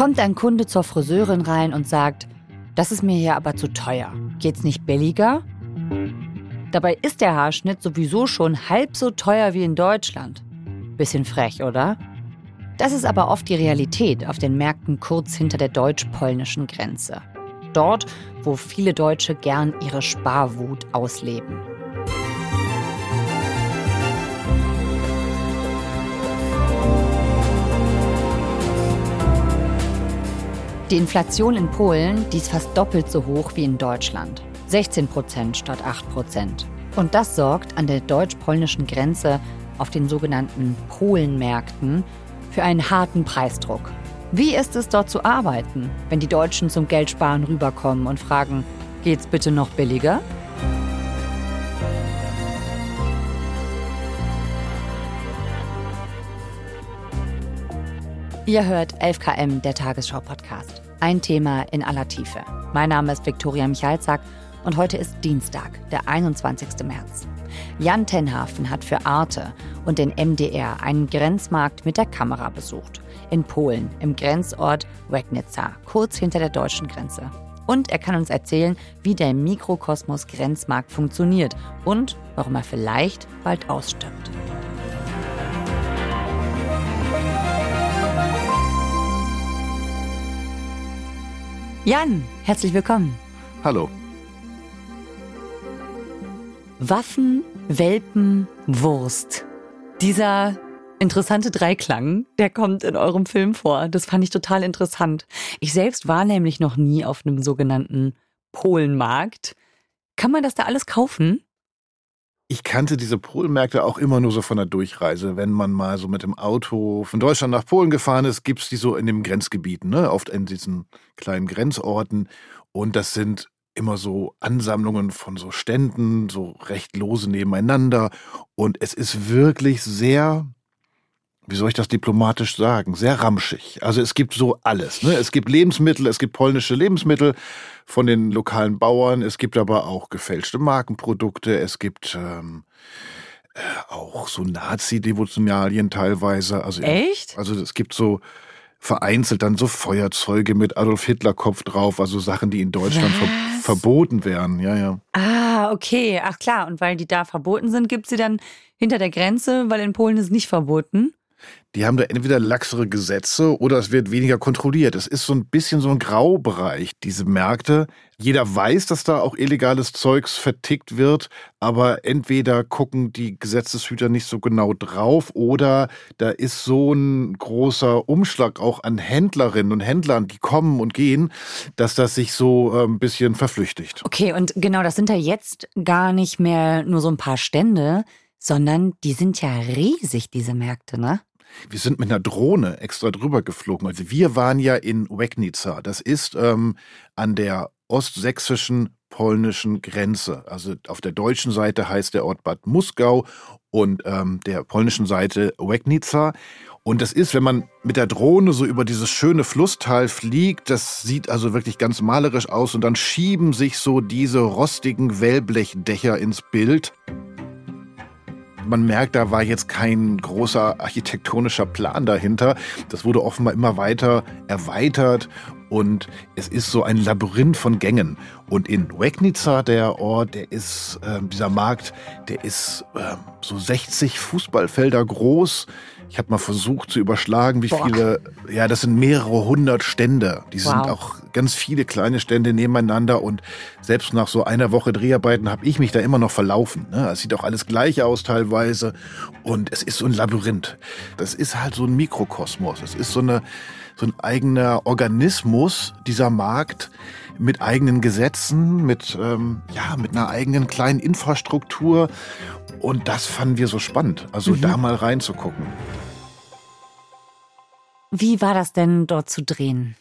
Kommt ein Kunde zur Friseurin rein und sagt, das ist mir hier aber zu teuer. Geht's nicht billiger? Dabei ist der Haarschnitt sowieso schon halb so teuer wie in Deutschland. Bisschen frech, oder? Das ist aber oft die Realität auf den Märkten kurz hinter der deutsch-polnischen Grenze. Dort, wo viele Deutsche gern ihre Sparwut ausleben. Die Inflation in Polen, die ist fast doppelt so hoch wie in Deutschland. 16 Prozent statt 8 Prozent. Und das sorgt an der deutsch-polnischen Grenze auf den sogenannten Polenmärkten für einen harten Preisdruck. Wie ist es dort zu arbeiten, wenn die Deutschen zum Geldsparen rüberkommen und fragen, geht's bitte noch billiger? Ihr hört 11KM, der Tagesschau-Podcast. Ein Thema in aller Tiefe. Mein Name ist Viktoria Michalzack und heute ist Dienstag, der 21. März. Jan Tenhafen hat für Arte und den MDR einen Grenzmarkt mit der Kamera besucht. In Polen, im Grenzort Wegnica, kurz hinter der deutschen Grenze. Und er kann uns erzählen, wie der Mikrokosmos Grenzmarkt funktioniert und warum er vielleicht bald ausstirbt. Jan, herzlich willkommen. Hallo. Waffen, Welpen, Wurst. Dieser interessante Dreiklang, der kommt in eurem Film vor. Das fand ich total interessant. Ich selbst war nämlich noch nie auf einem sogenannten Polenmarkt. Kann man das da alles kaufen? Ich kannte diese Polenmärkte auch immer nur so von der Durchreise. Wenn man mal so mit dem Auto von Deutschland nach Polen gefahren ist, gibt's die so in den Grenzgebieten, ne? oft in diesen kleinen Grenzorten. Und das sind immer so Ansammlungen von so Ständen, so recht lose nebeneinander. Und es ist wirklich sehr wie soll ich das diplomatisch sagen, sehr ramschig. Also es gibt so alles. Ne? Es gibt Lebensmittel, es gibt polnische Lebensmittel von den lokalen Bauern, es gibt aber auch gefälschte Markenprodukte, es gibt ähm, äh, auch so Nazi-Devotionalien teilweise. Also, Echt? Also es gibt so vereinzelt dann so Feuerzeuge mit Adolf Hitler Kopf drauf, also Sachen, die in Deutschland ver verboten wären. Ja, ja. Ah, okay. Ach klar. Und weil die da verboten sind, gibt sie dann hinter der Grenze, weil in Polen ist nicht verboten die haben da entweder laxere Gesetze oder es wird weniger kontrolliert. Es ist so ein bisschen so ein Graubereich, diese Märkte. Jeder weiß, dass da auch illegales Zeugs vertickt wird, aber entweder gucken die Gesetzeshüter nicht so genau drauf oder da ist so ein großer Umschlag auch an Händlerinnen und Händlern, die kommen und gehen, dass das sich so äh, ein bisschen verflüchtigt. Okay, und genau, das sind ja jetzt gar nicht mehr nur so ein paar Stände, sondern die sind ja riesig, diese Märkte, ne? Wir sind mit einer Drohne extra drüber geflogen. Also wir waren ja in Wegnica. Das ist ähm, an der ostsächsischen polnischen Grenze. Also auf der deutschen Seite heißt der Ort Bad Muskau und ähm, der polnischen Seite Wegnica. Und das ist, wenn man mit der Drohne so über dieses schöne Flusstal fliegt, das sieht also wirklich ganz malerisch aus und dann schieben sich so diese rostigen Wellblechdächer ins Bild man merkt, da war jetzt kein großer architektonischer Plan dahinter. Das wurde offenbar immer weiter erweitert und es ist so ein Labyrinth von Gängen. Und in Wegnica, der Ort, der ist, äh, dieser Markt, der ist äh, so 60 Fußballfelder groß. Ich habe mal versucht zu überschlagen, wie Boah. viele, ja, das sind mehrere hundert Stände. Die wow. sind auch ganz viele kleine Stände nebeneinander und selbst nach so einer Woche Dreharbeiten habe ich mich da immer noch verlaufen. Ne? Es sieht auch alles gleich aus teilweise und es ist so ein Labyrinth. Das ist halt so ein Mikrokosmos. Es ist so eine, so ein eigener Organismus, dieser Markt mit eigenen Gesetzen, mit, ähm, ja, mit einer eigenen kleinen Infrastruktur. Und das fanden wir so spannend, also mhm. da mal reinzugucken. Wie war das denn dort zu drehen?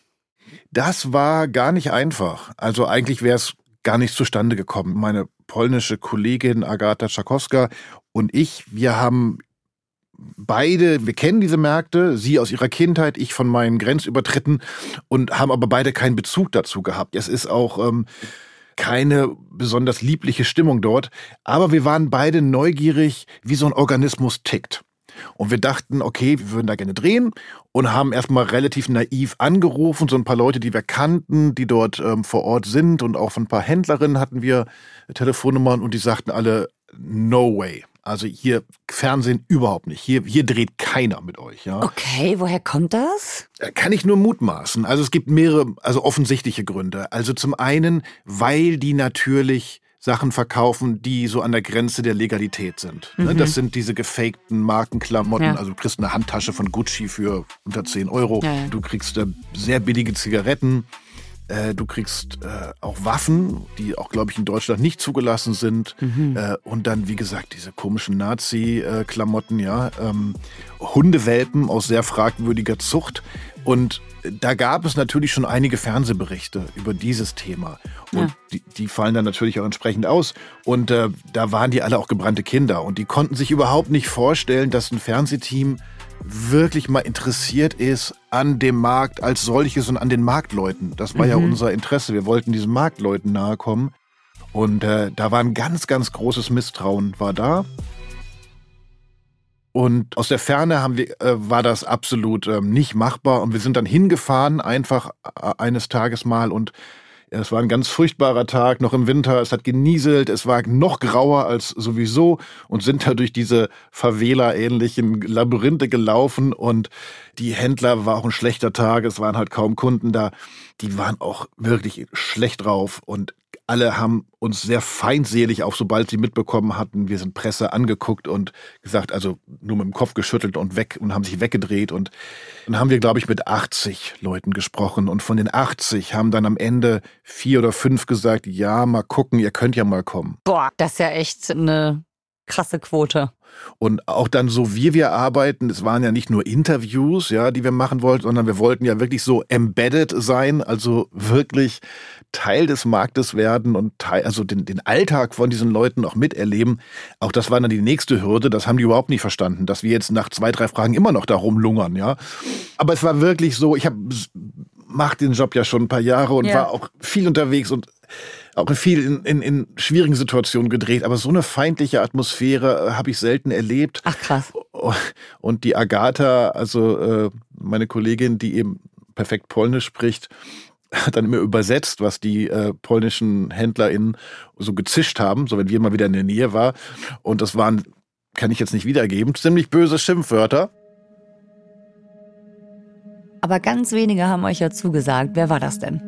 Das war gar nicht einfach. Also eigentlich wäre es gar nicht zustande gekommen. Meine polnische Kollegin Agata Czakowska und ich, wir haben beide, wir kennen diese Märkte, sie aus ihrer Kindheit, ich von meinen Grenzübertritten und haben aber beide keinen Bezug dazu gehabt. Es ist auch ähm, keine besonders liebliche Stimmung dort, aber wir waren beide neugierig, wie so ein Organismus tickt. Und wir dachten, okay, wir würden da gerne drehen und haben erstmal relativ naiv angerufen, so ein paar Leute, die wir kannten, die dort ähm, vor Ort sind und auch von ein paar Händlerinnen hatten wir Telefonnummern und die sagten alle, no way. Also hier Fernsehen überhaupt nicht. Hier, hier dreht keiner mit euch. Ja. Okay, woher kommt das? Äh, kann ich nur mutmaßen. Also es gibt mehrere, also offensichtliche Gründe. Also zum einen, weil die natürlich Sachen verkaufen, die so an der Grenze der Legalität sind. Ne? Mhm. Das sind diese gefakten Markenklamotten. Ja. Also du kriegst eine Handtasche von Gucci für unter 10 Euro. Ja, ja. Du kriegst äh, sehr billige Zigaretten. Äh, du kriegst äh, auch Waffen, die auch, glaube ich, in Deutschland nicht zugelassen sind. Mhm. Äh, und dann, wie gesagt, diese komischen Nazi-Klamotten, ja. Ähm, Hundewelpen aus sehr fragwürdiger Zucht. Und da gab es natürlich schon einige Fernsehberichte über dieses Thema. Und ja. die, die, fallen dann natürlich auch entsprechend aus. Und äh, da waren die alle auch gebrannte Kinder. Und die konnten sich überhaupt nicht vorstellen, dass ein Fernsehteam wirklich mal interessiert ist an dem Markt als solches und an den Marktleuten. Das war mhm. ja unser Interesse. Wir wollten diesen Marktleuten nahe kommen. Und äh, da war ein ganz, ganz großes Misstrauen war da. Und aus der Ferne haben wir, äh, war das absolut ähm, nicht machbar. Und wir sind dann hingefahren, einfach äh, eines Tages mal und es war ein ganz furchtbarer Tag, noch im Winter. Es hat genieselt, es war noch grauer als sowieso und sind da durch diese Favela-ähnlichen Labyrinthe gelaufen und die Händler war auch ein schlechter Tag. Es waren halt kaum Kunden da. Die waren auch wirklich schlecht drauf und alle haben uns sehr feindselig, auch sobald sie mitbekommen hatten, wir sind Presse angeguckt und gesagt, also nur mit dem Kopf geschüttelt und weg und haben sich weggedreht. Und dann haben wir, glaube ich, mit 80 Leuten gesprochen. Und von den 80 haben dann am Ende vier oder fünf gesagt, ja, mal gucken, ihr könnt ja mal kommen. Boah, das ist ja echt eine krasse Quote. Und auch dann so, wie wir arbeiten, es waren ja nicht nur Interviews, ja, die wir machen wollten, sondern wir wollten ja wirklich so embedded sein, also wirklich Teil des Marktes werden und Teil, also den, den Alltag von diesen Leuten auch miterleben. Auch das war dann die nächste Hürde. Das haben die überhaupt nicht verstanden, dass wir jetzt nach zwei, drei Fragen immer noch da rumlungern, ja. Aber es war wirklich so, ich habe mach den Job ja schon ein paar Jahre und ja. war auch viel unterwegs und auch viel in, in, in schwierigen Situationen gedreht, aber so eine feindliche Atmosphäre äh, habe ich selten erlebt. Ach krass. Und die Agatha, also äh, meine Kollegin, die eben perfekt Polnisch spricht, dann immer übersetzt, was die äh, polnischen HändlerInnen so gezischt haben, so wenn wir mal wieder in der Nähe war. Und das waren, kann ich jetzt nicht wiedergeben, ziemlich böse Schimpfwörter. Aber ganz wenige haben euch ja zugesagt. Wer war das denn?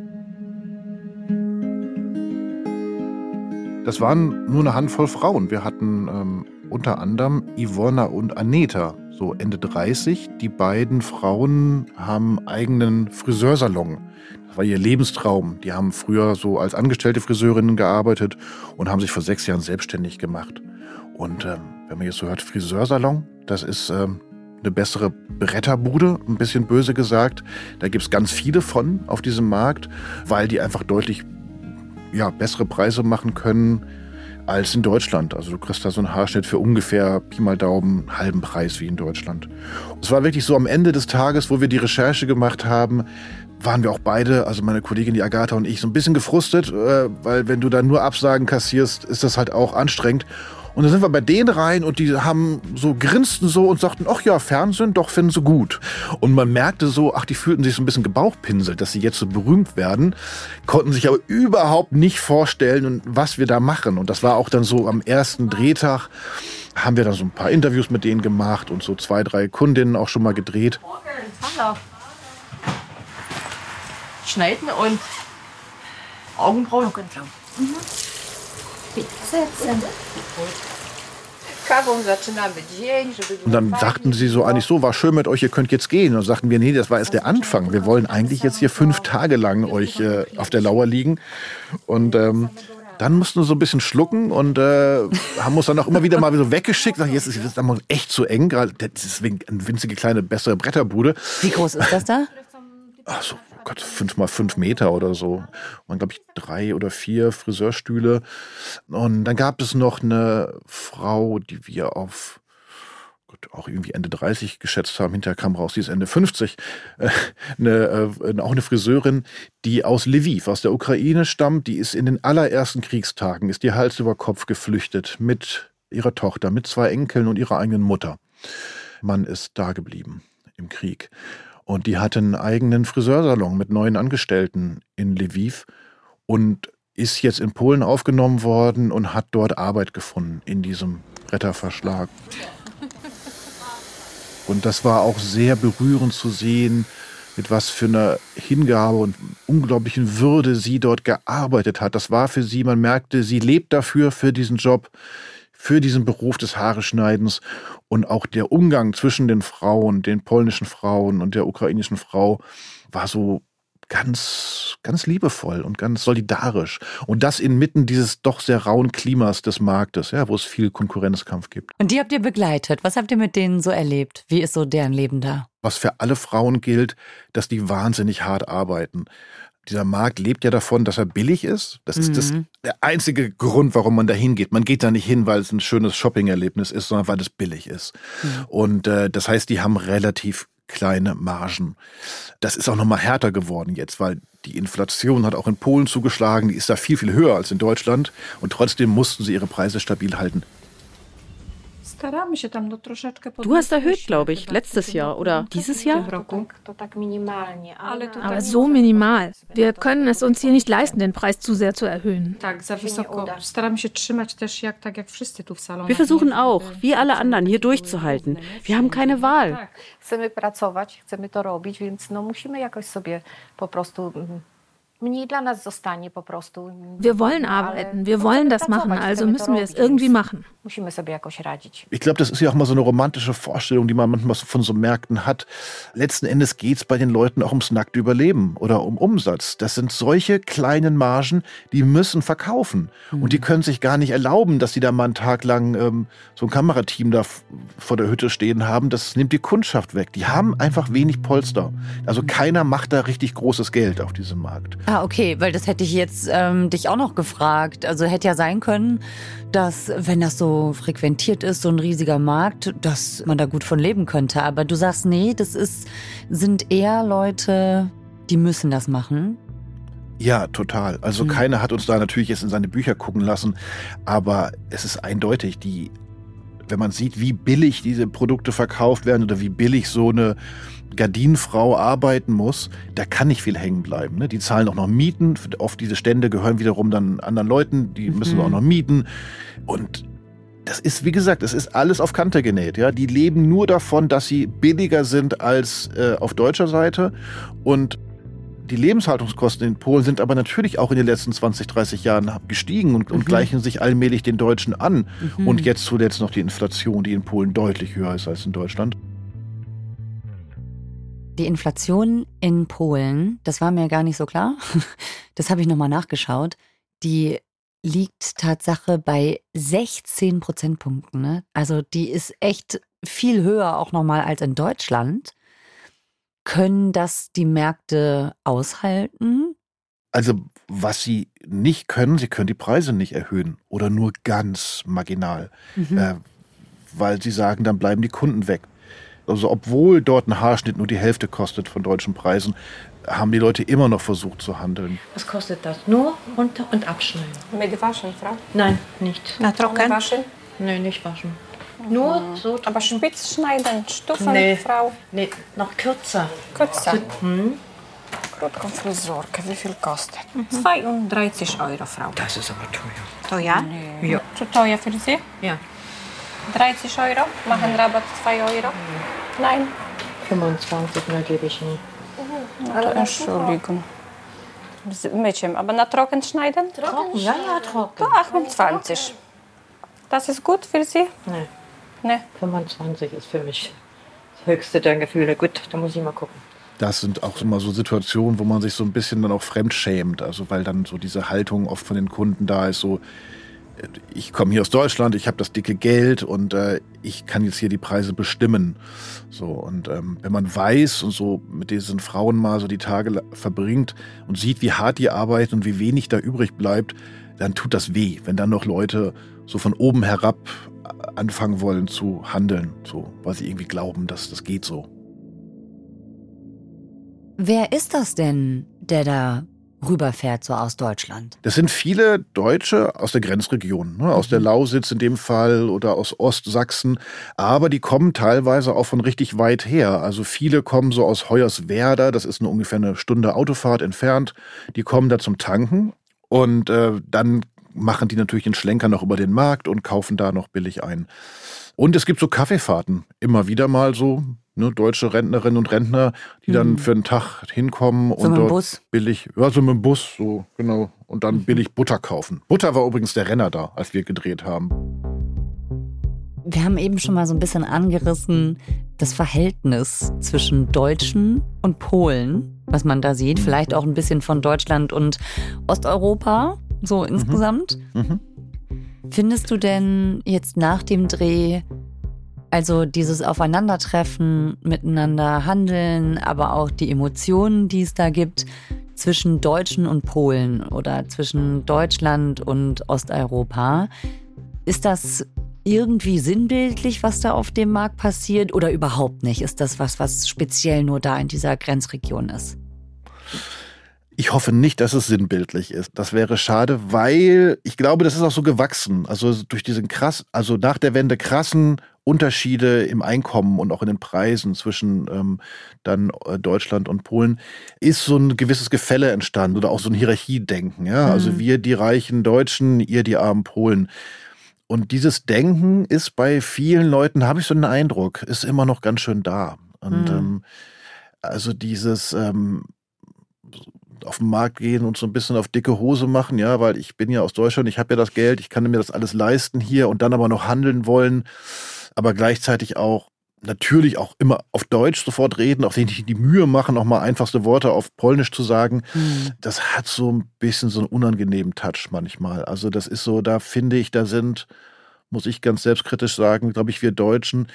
Das waren nur eine Handvoll Frauen. Wir hatten ähm, unter anderem Ivona und Aneta, so Ende 30. Die beiden Frauen haben eigenen Friseursalon. Das war ihr Lebenstraum. Die haben früher so als angestellte Friseurinnen gearbeitet und haben sich vor sechs Jahren selbstständig gemacht. Und ähm, wenn man jetzt so hört, Friseursalon, das ist ähm, eine bessere Bretterbude, ein bisschen böse gesagt. Da gibt es ganz viele von auf diesem Markt, weil die einfach deutlich ja, bessere Preise machen können als in Deutschland. Also du kriegst da so einen Haarschnitt für ungefähr Pi mal Daumen halben Preis wie in Deutschland. Es war wirklich so am Ende des Tages, wo wir die Recherche gemacht haben, waren wir auch beide, also meine Kollegin die Agatha und ich, so ein bisschen gefrustet, äh, weil wenn du da nur Absagen kassierst, ist das halt auch anstrengend. Und dann sind wir bei denen rein und die haben so grinsten so und sagten, ach ja, Fernsehen, doch finden sie gut. Und man merkte so, ach, die fühlten sich so ein bisschen gebauchpinselt, dass sie jetzt so berühmt werden, konnten sich aber überhaupt nicht vorstellen, was wir da machen. Und das war auch dann so am ersten Drehtag haben wir dann so ein paar Interviews mit denen gemacht und so zwei, drei Kundinnen auch schon mal gedreht. Hallo. Schneiden und Augenbrauen. Augenbrauen. Mhm. Und dann sagten sie so eigentlich so, war schön mit euch, ihr könnt jetzt gehen. Und dann sagten wir, nee, das war erst der Anfang. Wir wollen eigentlich jetzt hier fünf Tage lang euch äh, auf der Lauer liegen. Und ähm, dann mussten wir so ein bisschen schlucken und äh, haben uns dann auch immer wieder mal so weggeschickt. Sag, jetzt ist es echt zu eng. Das ist eine winzige kleine bessere Bretterbude. Wie groß ist das da? Ach so, Gott, fünf mal fünf Meter oder so. Und glaube ich drei oder vier Friseurstühle. Und dann gab es noch eine Frau, die wir auf Gott, auch irgendwie Ende 30 geschätzt haben. Hinterher kam raus, die ist Ende 50. Äh, eine, äh, auch eine Friseurin, die aus Lviv, aus der Ukraine stammt. Die ist in den allerersten Kriegstagen, ist die Hals über Kopf geflüchtet mit ihrer Tochter, mit zwei Enkeln und ihrer eigenen Mutter. Mann ist da geblieben im Krieg. Und die hatte einen eigenen Friseursalon mit neuen Angestellten in Lviv und ist jetzt in Polen aufgenommen worden und hat dort Arbeit gefunden in diesem Bretterverschlag. Und das war auch sehr berührend zu sehen, mit was für einer Hingabe und unglaublichen Würde sie dort gearbeitet hat. Das war für sie, man merkte, sie lebt dafür, für diesen Job, für diesen Beruf des Haareschneidens und auch der Umgang zwischen den Frauen, den polnischen Frauen und der ukrainischen Frau war so ganz, ganz liebevoll und ganz solidarisch. Und das inmitten dieses doch sehr rauen Klimas des Marktes, ja, wo es viel Konkurrenzkampf gibt. Und die habt ihr begleitet. Was habt ihr mit denen so erlebt? Wie ist so deren Leben da? Was für alle Frauen gilt, dass die wahnsinnig hart arbeiten. Dieser Markt lebt ja davon, dass er billig ist. Das ist mhm. das, der einzige Grund, warum man da hingeht. Man geht da nicht hin, weil es ein schönes Shopping-Erlebnis ist, sondern weil es billig ist. Mhm. Und äh, das heißt, die haben relativ kleine Margen. Das ist auch nochmal härter geworden jetzt, weil die Inflation hat auch in Polen zugeschlagen, die ist da viel, viel höher als in Deutschland und trotzdem mussten sie ihre Preise stabil halten. Du hast erhöht, glaube ich, letztes Jahr oder dieses Jahr? Aber so minimal. Wir können es uns hier nicht leisten, den Preis zu sehr zu erhöhen. Wir versuchen auch, wie alle anderen, hier durchzuhalten. Wir haben keine Wahl. Chcemy pracować, chcemy to robić, więc no musimy jakoś sobie po prostu wir wollen arbeiten, wir wollen das machen, also müssen wir es irgendwie machen. Ich glaube, das ist ja auch mal so eine romantische Vorstellung, die man manchmal von so Märkten hat. Letzten Endes geht es bei den Leuten auch ums nackte Überleben oder um Umsatz. Das sind solche kleinen Margen, die müssen verkaufen. Mhm. Und die mhm. können sich gar nicht erlauben, dass die da mal einen Tag lang ähm, so ein Kamerateam da vor der Hütte stehen haben. Das nimmt die Kundschaft weg. Die haben einfach wenig Polster. Also keiner macht da richtig großes Geld auf diesem Markt. Ah, okay, weil das hätte ich jetzt ähm, dich auch noch gefragt. Also hätte ja sein können, dass, wenn das so frequentiert ist, so ein riesiger Markt, dass man da gut von leben könnte. Aber du sagst, nee, das ist, sind eher Leute, die müssen das machen. Ja, total. Also mhm. keiner hat uns da natürlich jetzt in seine Bücher gucken lassen, aber es ist eindeutig, die, wenn man sieht, wie billig diese Produkte verkauft werden oder wie billig so eine Gardinenfrau arbeiten muss, da kann nicht viel hängen bleiben. Ne? Die zahlen auch noch Mieten. Oft diese Stände gehören wiederum dann anderen Leuten, die müssen mhm. auch noch mieten. Und das ist, wie gesagt, es ist alles auf Kante genäht. Ja? Die leben nur davon, dass sie billiger sind als äh, auf deutscher Seite. Und die Lebenshaltungskosten in Polen sind aber natürlich auch in den letzten 20, 30 Jahren gestiegen und, mhm. und gleichen sich allmählich den Deutschen an. Mhm. Und jetzt zuletzt noch die Inflation, die in Polen deutlich höher ist als in Deutschland. Die Inflation in Polen, das war mir gar nicht so klar. Das habe ich nochmal nachgeschaut. Die liegt Tatsache bei 16 Prozentpunkten. Ne? Also die ist echt viel höher auch nochmal als in Deutschland. Können das die Märkte aushalten? Also was sie nicht können, sie können die Preise nicht erhöhen oder nur ganz marginal, mhm. äh, weil sie sagen, dann bleiben die Kunden weg. Also obwohl dort ein Haarschnitt nur die Hälfte kostet von deutschen Preisen, haben die Leute immer noch versucht zu handeln. Was kostet das? Nur runter und abschneiden. Mit Waschen, Frau? Nein, nicht. Na, trocken? Waschen? Nein, nicht waschen. Nur mhm. so. Aber spitz schneiden, Stufen, nee. Frau? Nee, noch kürzer. Kürzer? Mhm. Krótką wie viel kostet? Mhm. 32 Euro, Frau. Das ist aber teuer. Teuer? Nee. Ja. Zu teuer für Sie? Ja. 30 Euro? Machen Rabatt 2 Euro? Nein. 25 mehr gebe ich nie. Mhm. Entschuldigung. Z myciem, aber na trocken schneiden? Trocken? Ja, ja, trocken. To 28. Das ist gut für Sie? Nein. Nee. 25 ist für mich das höchste der Gefühle. Gut, da muss ich mal gucken. Das sind auch immer so Situationen, wo man sich so ein bisschen dann auch fremdschämt. Also weil dann so diese Haltung oft von den Kunden da ist, so ich komme hier aus Deutschland, ich habe das dicke Geld und äh, ich kann jetzt hier die Preise bestimmen. So und ähm, wenn man weiß und so mit diesen Frauen mal so die Tage verbringt und sieht, wie hart die arbeiten und wie wenig da übrig bleibt, dann tut das weh, wenn dann noch Leute so von oben herab anfangen wollen zu handeln, so weil sie irgendwie glauben, dass das geht so. Wer ist das denn, der da rüberfährt, so aus Deutschland? Das sind viele Deutsche aus der Grenzregion, ne, aus mhm. der Lausitz in dem Fall oder aus Ostsachsen, aber die kommen teilweise auch von richtig weit her. Also viele kommen so aus Hoyerswerda, das ist eine, ungefähr eine Stunde Autofahrt entfernt. Die kommen da zum Tanken und äh, dann machen die natürlich den Schlenker noch über den Markt und kaufen da noch billig ein. Und es gibt so Kaffeefahrten, immer wieder mal so, ne, deutsche Rentnerinnen und Rentner, die dann mhm. für einen Tag hinkommen so und dort Bus. billig, ja, so mit dem Bus, so, genau, und dann mhm. billig Butter kaufen. Butter war übrigens der Renner da, als wir gedreht haben. Wir haben eben schon mal so ein bisschen angerissen, das Verhältnis zwischen Deutschen und Polen, was man da sieht, vielleicht auch ein bisschen von Deutschland und Osteuropa, so mhm. insgesamt. Mhm. Findest du denn jetzt nach dem Dreh, also dieses Aufeinandertreffen, miteinander handeln, aber auch die Emotionen, die es da gibt, zwischen Deutschen und Polen oder zwischen Deutschland und Osteuropa, ist das irgendwie sinnbildlich, was da auf dem Markt passiert oder überhaupt nicht? Ist das was, was speziell nur da in dieser Grenzregion ist? Ich hoffe nicht, dass es sinnbildlich ist. Das wäre schade, weil ich glaube, das ist auch so gewachsen. Also durch diesen krass, also nach der Wende krassen Unterschiede im Einkommen und auch in den Preisen zwischen ähm, dann äh, Deutschland und Polen ist so ein gewisses Gefälle entstanden oder auch so ein Hierarchiedenken. Ja, also mhm. also wir die reichen Deutschen, ihr die armen Polen. Und dieses Denken ist bei vielen Leuten, habe ich so einen Eindruck, ist immer noch ganz schön da. Und mhm. ähm, also dieses ähm, auf den Markt gehen und so ein bisschen auf dicke Hose machen, ja, weil ich bin ja aus Deutschland, ich habe ja das Geld, ich kann mir das alles leisten hier und dann aber noch handeln wollen, aber gleichzeitig auch natürlich auch immer auf Deutsch sofort reden, auch wenn die die Mühe machen, auch mal einfachste Worte auf Polnisch zu sagen. Mhm. Das hat so ein bisschen so einen unangenehmen Touch manchmal. Also das ist so, da finde ich, da sind, muss ich ganz selbstkritisch sagen, glaube ich, wir Deutschen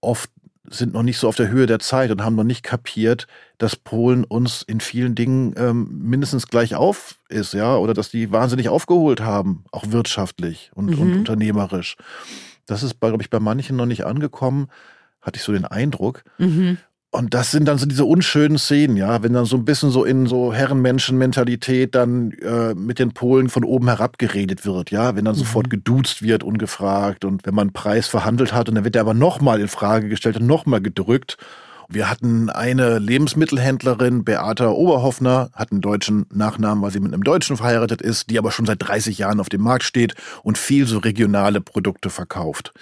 oft sind noch nicht so auf der Höhe der Zeit und haben noch nicht kapiert, dass Polen uns in vielen Dingen ähm, mindestens gleich auf ist, ja, oder dass die wahnsinnig aufgeholt haben, auch wirtschaftlich und, mhm. und unternehmerisch. Das ist, glaube ich, bei manchen noch nicht angekommen, hatte ich so den Eindruck. Mhm. Und das sind dann so diese unschönen Szenen, ja, wenn dann so ein bisschen so in so Herrenmenschen-Mentalität dann äh, mit den Polen von oben herab geredet wird, ja, wenn dann mhm. sofort geduzt wird, ungefragt und wenn man einen Preis verhandelt hat und dann wird der aber nochmal in Frage gestellt und nochmal gedrückt. Wir hatten eine Lebensmittelhändlerin, Beata Oberhoffner, hat einen deutschen Nachnamen, weil sie mit einem Deutschen verheiratet ist, die aber schon seit 30 Jahren auf dem Markt steht und viel so regionale Produkte verkauft.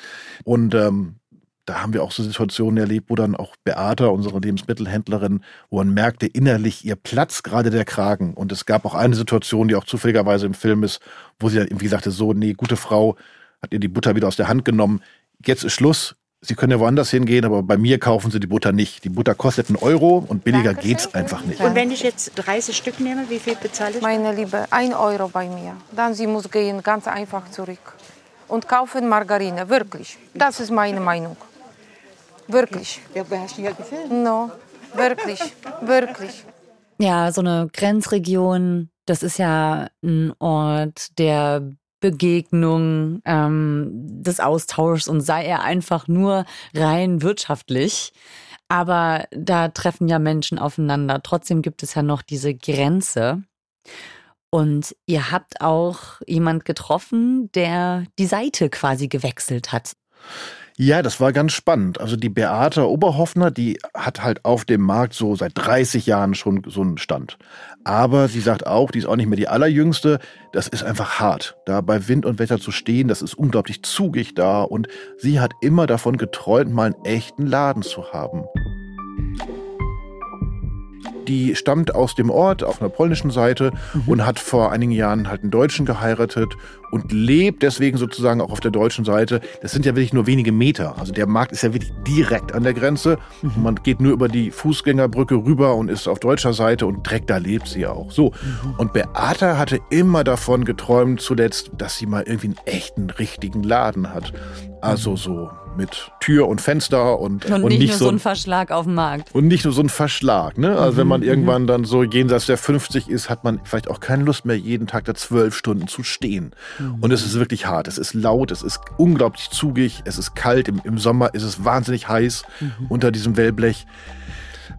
Und ähm, da haben wir auch so Situationen erlebt, wo dann auch Beata, unsere Lebensmittelhändlerin, wo man merkte, innerlich ihr Platz gerade der Kragen. Und es gab auch eine Situation, die auch zufälligerweise im Film ist, wo sie dann irgendwie sagte, so, nee, gute Frau, hat ihr die Butter wieder aus der Hand genommen. Jetzt ist Schluss. Sie können ja woanders hingehen, aber bei mir kaufen Sie die Butter nicht. Die Butter kostet einen Euro und billiger Dankeschön. geht's einfach nicht. Und wenn ich jetzt 30 Stück nehme, wie viel bezahle ich? Meine Liebe, ein Euro bei mir. Dann sie muss gehen ganz einfach zurück und kaufen Margarine. Wirklich. Das ist meine Meinung. Wirklich. Ja, wir hast ja gefilmt. No, wirklich, wirklich. Ja, so eine Grenzregion, das ist ja ein Ort der Begegnung, ähm, des Austauschs und sei er einfach nur rein wirtschaftlich. Aber da treffen ja Menschen aufeinander. Trotzdem gibt es ja noch diese Grenze. Und ihr habt auch jemand getroffen, der die Seite quasi gewechselt hat. Ja, das war ganz spannend. Also die Beate Oberhoffner, die hat halt auf dem Markt so seit 30 Jahren schon so einen Stand. Aber sie sagt auch, die ist auch nicht mehr die allerjüngste. Das ist einfach hart, da bei Wind und Wetter zu stehen. Das ist unglaublich zugig da. Und sie hat immer davon geträumt, mal einen echten Laden zu haben. Die stammt aus dem Ort auf einer polnischen Seite mhm. und hat vor einigen Jahren halt einen Deutschen geheiratet und lebt deswegen sozusagen auch auf der deutschen Seite. Das sind ja wirklich nur wenige Meter. Also der Markt ist ja wirklich direkt an der Grenze. Mhm. Man geht nur über die Fußgängerbrücke rüber und ist auf deutscher Seite und direkt da lebt sie auch. So. Mhm. Und Beata hatte immer davon geträumt zuletzt, dass sie mal irgendwie einen echten, richtigen Laden hat. Also so mit Tür und Fenster und, und, und nicht, nicht, nur so ein Verschlag auf dem Markt. Und nicht nur so ein Verschlag. Ne? Also mhm, wenn man mhm. irgendwann dann so jenseits der 50 ist, hat man vielleicht auch keine Lust mehr, jeden Tag da zwölf Stunden zu stehen. Mhm. Und es ist wirklich hart. Es ist laut, es ist unglaublich zugig, es ist kalt. Im, im Sommer ist es wahnsinnig heiß mhm. unter diesem Wellblech.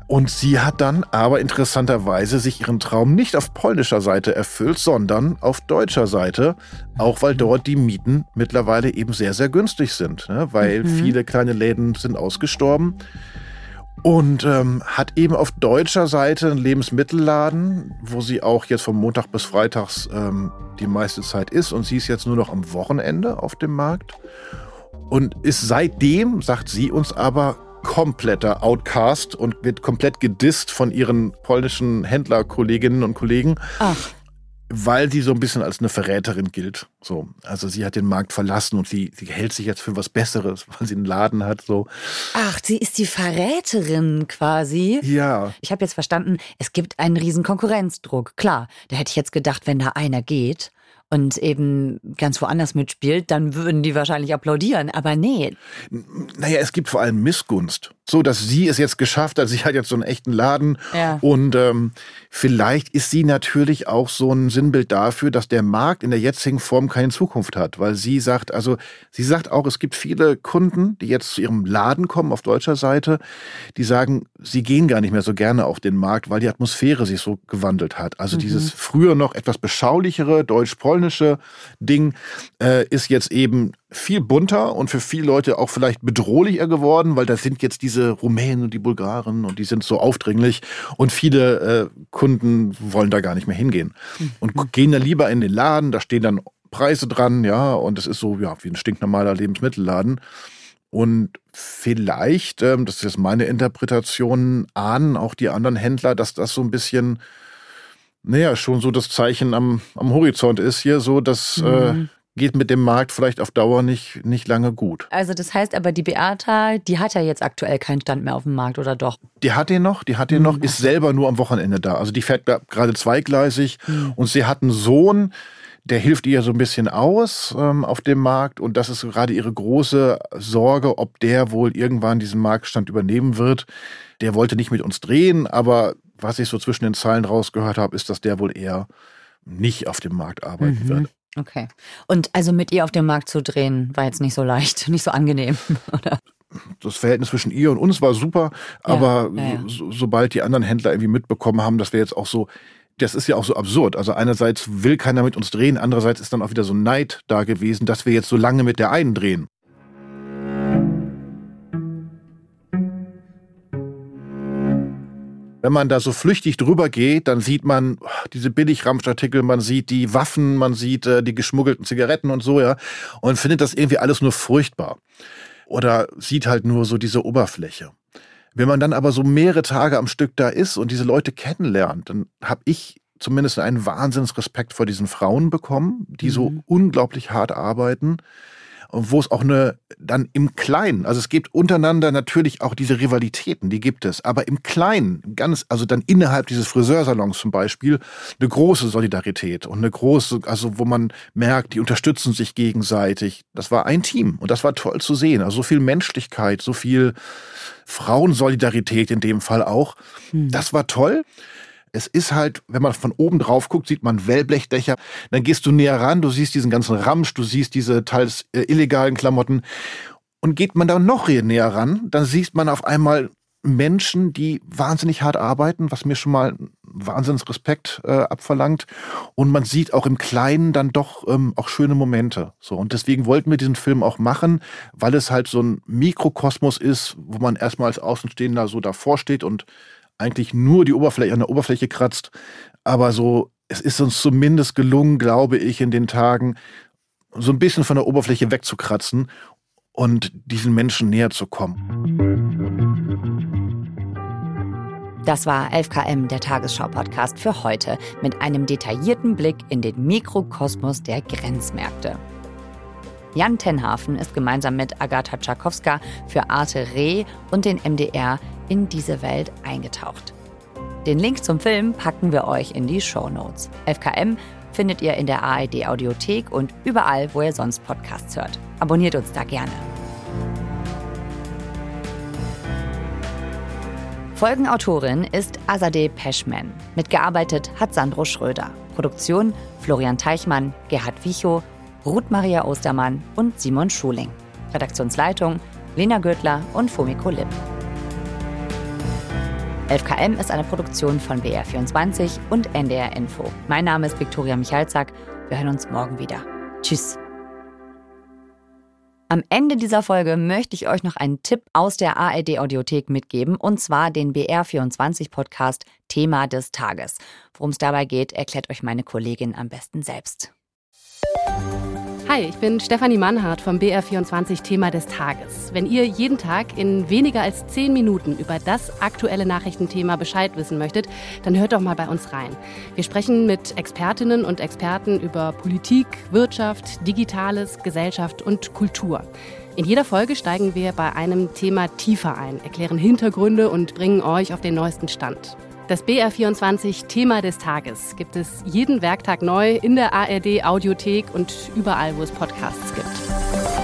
Und sie hat dann aber interessanterweise sich ihren Traum nicht auf polnischer Seite erfüllt, sondern auf deutscher Seite, auch weil dort die Mieten mittlerweile eben sehr, sehr günstig sind, ne? weil mhm. viele kleine Läden sind ausgestorben. Und ähm, hat eben auf deutscher Seite einen Lebensmittelladen, wo sie auch jetzt vom Montag bis Freitags ähm, die meiste Zeit ist. Und sie ist jetzt nur noch am Wochenende auf dem Markt. Und ist seitdem, sagt sie uns aber, kompletter Outcast und wird komplett gedisst von ihren polnischen Händlerkolleginnen und Kollegen. Ach. Weil sie so ein bisschen als eine Verräterin gilt. So, also sie hat den Markt verlassen und sie, sie hält sich jetzt für was Besseres, weil sie einen Laden hat. So. Ach, sie ist die Verräterin quasi. Ja. Ich habe jetzt verstanden, es gibt einen riesen Konkurrenzdruck. Klar, da hätte ich jetzt gedacht, wenn da einer geht, und eben ganz woanders mitspielt, dann würden die wahrscheinlich applaudieren. Aber nee. Naja, es gibt vor allem Missgunst. So, dass sie es jetzt geschafft hat. Sie hat jetzt so einen echten Laden. Ja. Und ähm, vielleicht ist sie natürlich auch so ein Sinnbild dafür, dass der Markt in der jetzigen Form keine Zukunft hat. Weil sie sagt, also sie sagt auch, es gibt viele Kunden, die jetzt zu ihrem Laden kommen auf deutscher Seite, die sagen, sie gehen gar nicht mehr so gerne auf den Markt, weil die Atmosphäre sich so gewandelt hat. Also mhm. dieses früher noch etwas beschaulichere deutsch-polnische Ding äh, ist jetzt eben viel bunter und für viele Leute auch vielleicht bedrohlicher geworden, weil da sind jetzt diese Rumänen und die Bulgaren und die sind so aufdringlich und viele äh, Kunden wollen da gar nicht mehr hingehen und mhm. gehen dann lieber in den Laden, da stehen dann Preise dran, ja, und es ist so, ja, wie ein stinknormaler Lebensmittelladen. Und vielleicht, ähm, das ist jetzt meine Interpretation, ahnen auch die anderen Händler, dass das so ein bisschen, naja, schon so das Zeichen am, am Horizont ist hier, so dass äh, mhm. äh, geht mit dem Markt vielleicht auf Dauer nicht, nicht lange gut. Also das heißt aber, die Beata, die hat ja jetzt aktuell keinen Stand mehr auf dem Markt, oder doch? Die hat den noch, die hat den mhm. noch, ist selber nur am Wochenende da. Also die fährt gerade zweigleisig mhm. und sie hat einen Sohn, der hilft ihr so ein bisschen aus ähm, auf dem Markt und das ist gerade ihre große Sorge, ob der wohl irgendwann diesen Marktstand übernehmen wird. Der wollte nicht mit uns drehen, aber was ich so zwischen den Zeilen rausgehört habe, ist, dass der wohl eher nicht auf dem Markt arbeiten mhm. wird. Okay. Und also mit ihr auf dem Markt zu drehen, war jetzt nicht so leicht, nicht so angenehm, oder? Das Verhältnis zwischen ihr und uns war super, aber ja, ja. So, sobald die anderen Händler irgendwie mitbekommen haben, dass wir jetzt auch so, das ist ja auch so absurd. Also einerseits will keiner mit uns drehen, andererseits ist dann auch wieder so Neid da gewesen, dass wir jetzt so lange mit der einen drehen. Wenn man da so flüchtig drüber geht, dann sieht man oh, diese Billigramschartikel, man sieht die Waffen, man sieht äh, die geschmuggelten Zigaretten und so, ja, und findet das irgendwie alles nur furchtbar. Oder sieht halt nur so diese Oberfläche. Wenn man dann aber so mehrere Tage am Stück da ist und diese Leute kennenlernt, dann habe ich zumindest einen Wahnsinnsrespekt vor diesen Frauen bekommen, die mhm. so unglaublich hart arbeiten wo es auch eine, dann im Kleinen, also es gibt untereinander natürlich auch diese Rivalitäten, die gibt es, aber im Kleinen, ganz, also dann innerhalb dieses Friseursalons zum Beispiel, eine große Solidarität und eine große, also wo man merkt, die unterstützen sich gegenseitig. Das war ein Team und das war toll zu sehen. Also so viel Menschlichkeit, so viel Frauensolidarität in dem Fall auch. Hm. Das war toll es ist halt, wenn man von oben drauf guckt, sieht man Wellblechdächer. Dann gehst du näher ran, du siehst diesen ganzen Ramsch, du siehst diese teils äh, illegalen Klamotten. Und geht man da noch näher ran, dann sieht man auf einmal Menschen, die wahnsinnig hart arbeiten, was mir schon mal Wahnsinnsrespekt äh, abverlangt. Und man sieht auch im Kleinen dann doch ähm, auch schöne Momente. So und deswegen wollten wir diesen Film auch machen, weil es halt so ein Mikrokosmos ist, wo man erstmal als Außenstehender so davor steht und eigentlich nur die Oberfläche an der Oberfläche kratzt. Aber so, es ist uns zumindest gelungen, glaube ich, in den Tagen so ein bisschen von der Oberfläche wegzukratzen und diesen Menschen näher zu kommen. Das war 11KM, der Tagesschau-Podcast für heute, mit einem detaillierten Blick in den Mikrokosmos der Grenzmärkte. Jan Tenhafen ist gemeinsam mit Agatha Tschakowska für Arte Re und den MDR in diese Welt eingetaucht. Den Link zum Film packen wir euch in die Show Notes. FKM findet ihr in der ARD Audiothek und überall, wo ihr sonst Podcasts hört. Abonniert uns da gerne. Folgenautorin ist Azadeh Peschman. Mitgearbeitet hat Sandro Schröder. Produktion Florian Teichmann, Gerhard Wichow Ruth Maria Ostermann und Simon Schuling. Redaktionsleitung Lena Göttler und Fumiko Lipp. 11KM ist eine Produktion von BR24 und NDR Info. Mein Name ist Viktoria Michalzack. Wir hören uns morgen wieder. Tschüss. Am Ende dieser Folge möchte ich euch noch einen Tipp aus der ARD Audiothek mitgeben, und zwar den BR24 Podcast Thema des Tages. Worum es dabei geht, erklärt euch meine Kollegin am besten selbst. Hi, ich bin Stefanie Mannhardt vom BR24 Thema des Tages. Wenn ihr jeden Tag in weniger als zehn Minuten über das aktuelle Nachrichtenthema Bescheid wissen möchtet, dann hört doch mal bei uns rein. Wir sprechen mit Expertinnen und Experten über Politik, Wirtschaft, Digitales, Gesellschaft und Kultur. In jeder Folge steigen wir bei einem Thema tiefer ein, erklären Hintergründe und bringen euch auf den neuesten Stand. Das BR24 Thema des Tages gibt es jeden Werktag neu in der ARD Audiothek und überall, wo es Podcasts gibt.